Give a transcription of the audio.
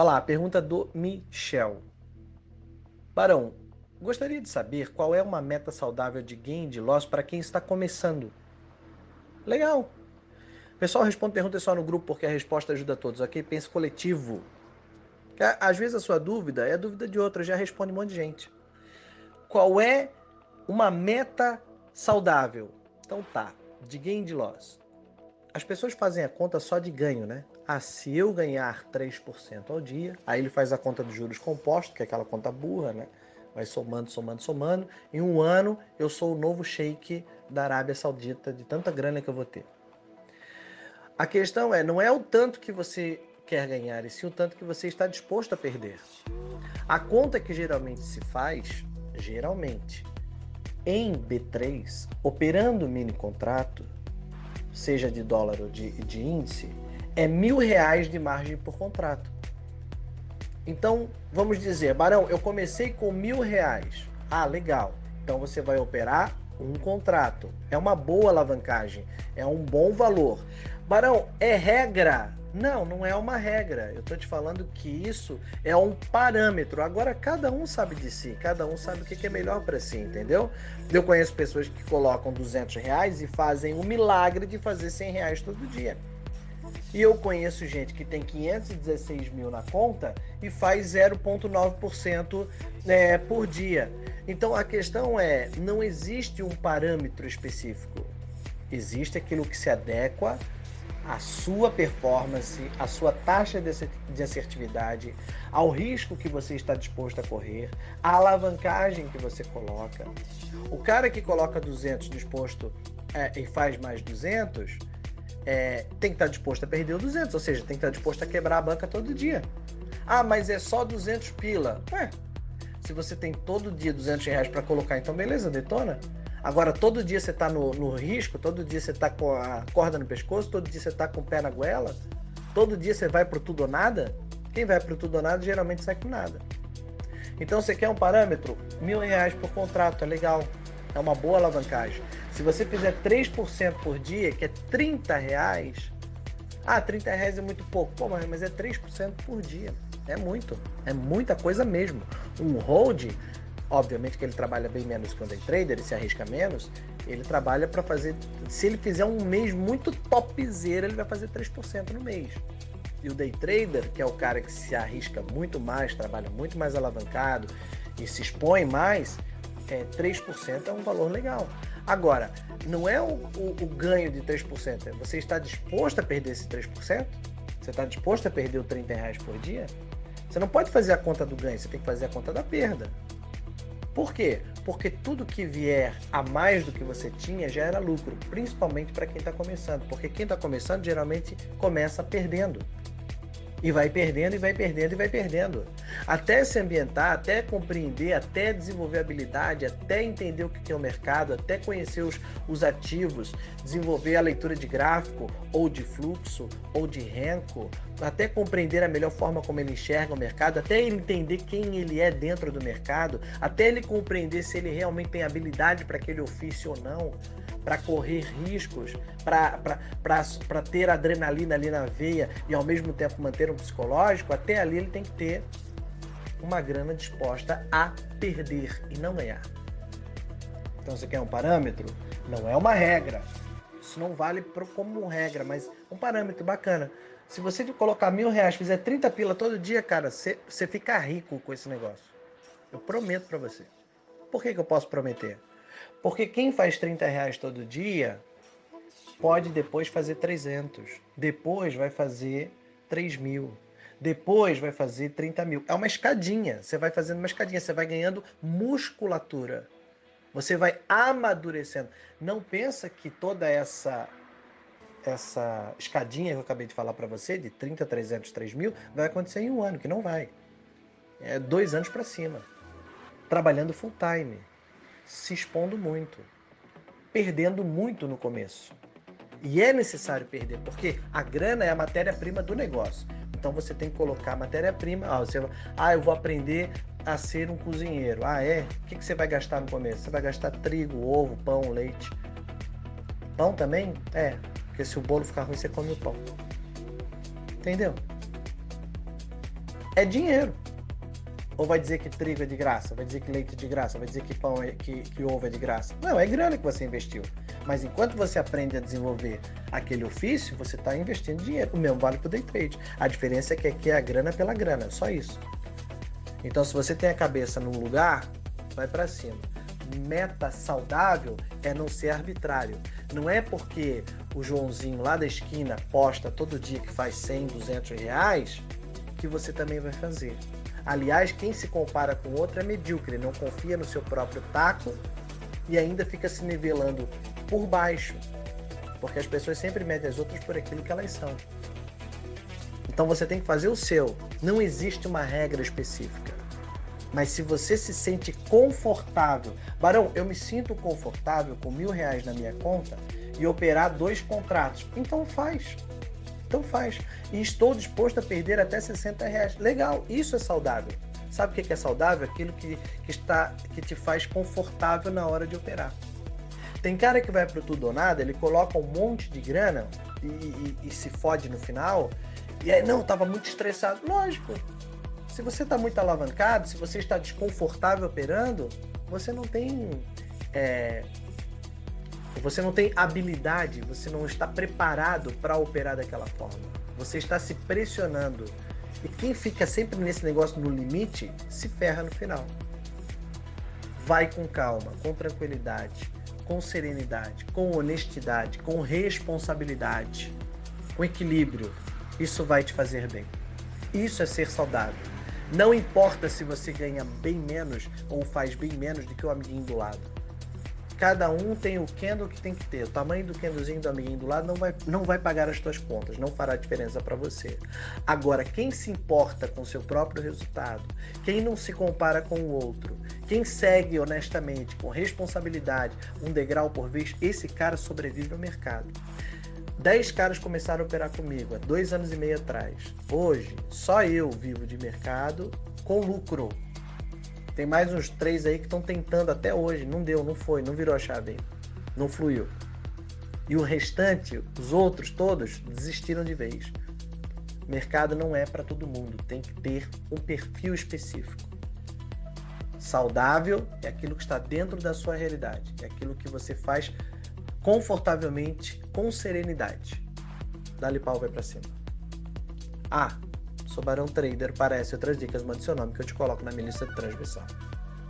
Olha lá, pergunta do Michel. Barão, gostaria de saber qual é uma meta saudável de gain de loss para quem está começando. Legal. Pessoal, responde perguntas só no grupo porque a resposta ajuda a todos, ok? Pense coletivo. Às vezes a sua dúvida é a dúvida de outra, já responde um monte de gente. Qual é uma meta saudável? Então tá, de gain de loss. As pessoas fazem a conta só de ganho, né? Se eu ganhar 3% ao dia, aí ele faz a conta dos juros compostos, que é aquela conta burra, né? Vai somando, somando, somando. Em um ano, eu sou o novo sheik da Arábia Saudita, de tanta grana que eu vou ter. A questão é, não é o tanto que você quer ganhar, e sim o tanto que você está disposto a perder. A conta que geralmente se faz, geralmente, em B3, operando mini contrato, seja de dólar ou de, de índice, é mil reais de margem por contrato. Então, vamos dizer, Barão, eu comecei com mil reais. Ah, legal. Então você vai operar um contrato. É uma boa alavancagem, é um bom valor. Barão, é regra? Não, não é uma regra. Eu estou te falando que isso é um parâmetro. Agora, cada um sabe de si, cada um sabe o que é melhor para si, entendeu? Eu conheço pessoas que colocam 200 reais e fazem o milagre de fazer 100 reais todo dia. E eu conheço gente que tem 516 mil na conta e faz 0,9% é, por dia. Então a questão é: não existe um parâmetro específico. Existe aquilo que se adequa à sua performance, à sua taxa de assertividade, ao risco que você está disposto a correr, à alavancagem que você coloca. O cara que coloca 200 disposto é, e faz mais 200 é, tem que estar disposto a perder o 200, ou seja, tem que estar disposto a quebrar a banca todo dia. Ah, mas é só 200 pila. Ué, se você tem todo dia 200 reais para colocar, então beleza, detona. Agora, todo dia você está no, no, risco, todo dia você está com a corda no pescoço, todo dia você está com o pé na goela, todo dia você vai pro tudo ou nada. Quem vai pro tudo ou nada geralmente sai com nada. Então, você quer um parâmetro? Mil reais por contrato, é legal. É uma boa alavancagem. Se você fizer 3% por dia, que é 30 reais, ah, 30 reais é muito pouco. Pô, mas é 3% por dia. É muito. É muita coisa mesmo. Um hold, obviamente que ele trabalha bem menos que um day trader, ele se arrisca menos. Ele trabalha para fazer. Se ele fizer um mês muito topzera, ele vai fazer 3% no mês. E o day trader, que é o cara que se arrisca muito mais, trabalha muito mais alavancado e se expõe mais, é, 3% é um valor legal. Agora, não é o, o, o ganho de 3%, é você está disposto a perder esse 3%? Você está disposto a perder o 30 reais por dia? Você não pode fazer a conta do ganho, você tem que fazer a conta da perda. Por quê? Porque tudo que vier a mais do que você tinha já era lucro, principalmente para quem está começando. Porque quem está começando geralmente começa perdendo. E vai perdendo, e vai perdendo, e vai perdendo. Até se ambientar, até compreender, até desenvolver habilidade, até entender o que é o mercado, até conhecer os, os ativos, desenvolver a leitura de gráfico, ou de fluxo, ou de renco, até compreender a melhor forma como ele enxerga o mercado, até ele entender quem ele é dentro do mercado, até ele compreender se ele realmente tem habilidade para aquele ofício ou não para correr riscos, para ter adrenalina ali na veia e ao mesmo tempo manter um psicológico, até ali ele tem que ter uma grana disposta a perder e não ganhar. Então você quer um parâmetro? Não é uma regra. Isso não vale como regra, mas um parâmetro bacana. Se você colocar mil reais, fizer 30 pila todo dia, cara, você, fica rico com esse negócio. Eu prometo para você. Por que, que eu posso prometer? Porque quem faz 30 reais todo dia pode depois fazer 300, depois vai fazer 3 mil, depois vai fazer 30 mil. É uma escadinha, você vai fazendo uma escadinha, você vai ganhando musculatura. Você vai amadurecendo. Não pensa que toda essa essa escadinha que eu acabei de falar para você, de 30, 300, 3 mil, vai acontecer em um ano, que não vai. É dois anos para cima. Trabalhando full time se expondo muito, perdendo muito no começo. E é necessário perder, porque a grana é a matéria-prima do negócio. Então você tem que colocar matéria-prima. Ah, você, ah, eu vou aprender a ser um cozinheiro. Ah, é? O que, que você vai gastar no começo? Você vai gastar trigo, ovo, pão, leite. Pão também? É, porque se o bolo ficar ruim, você come o pão. Entendeu? é dinheiro. Ou vai dizer que trigo é de graça, vai dizer que leite é de graça, vai dizer que pão é, que, que ovo é de graça. Não, é grana que você investiu. Mas enquanto você aprende a desenvolver aquele ofício, você está investindo dinheiro. O mesmo vale para o day trade. A diferença é que aqui é a grana pela grana, só isso. Então, se você tem a cabeça num lugar, vai para cima. Meta saudável é não ser arbitrário. Não é porque o Joãozinho lá da esquina posta todo dia que faz 100, 200 reais que você também vai fazer. Aliás, quem se compara com outro é medíocre, não confia no seu próprio taco e ainda fica se nivelando por baixo, porque as pessoas sempre medem as outras por aquilo que elas são. Então você tem que fazer o seu. Não existe uma regra específica. Mas se você se sente confortável, Barão, eu me sinto confortável com mil reais na minha conta e operar dois contratos. Então faz. Então faz. E estou disposto a perder até 60 reais. Legal, isso é saudável. Sabe o que é saudável? Aquilo que, que, está, que te faz confortável na hora de operar. Tem cara que vai pro tudo ou nada, ele coloca um monte de grana e, e, e se fode no final. E aí, não, tava muito estressado. Lógico. Se você está muito alavancado, se você está desconfortável operando, você não tem é, você não tem habilidade, você não está preparado para operar daquela forma. Você está se pressionando. E quem fica sempre nesse negócio no limite se ferra no final. Vai com calma, com tranquilidade, com serenidade, com honestidade, com responsabilidade, com equilíbrio. Isso vai te fazer bem. Isso é ser saudável. Não importa se você ganha bem menos ou faz bem menos do que o amiguinho do lado cada um tem o candle que tem que ter. O tamanho do candlezinho do amiguinho do lado não vai, não vai pagar as tuas contas, não fará diferença para você. Agora, quem se importa com o seu próprio resultado, quem não se compara com o outro, quem segue honestamente, com responsabilidade, um degrau por vez, esse cara sobrevive no mercado. Dez caras começaram a operar comigo há dois anos e meio atrás. Hoje, só eu vivo de mercado com lucro. Tem mais uns três aí que estão tentando até hoje. Não deu, não foi, não virou a chave. Não fluiu. E o restante, os outros todos, desistiram de vez. Mercado não é para todo mundo, tem que ter um perfil específico. Saudável é aquilo que está dentro da sua realidade, é aquilo que você faz confortavelmente, com serenidade. Dá-lhe pau, vai para cima. Ah, Sou Barão Trader, parece outras dicas, mande seu nome que eu te coloco na minha lista de transmissão.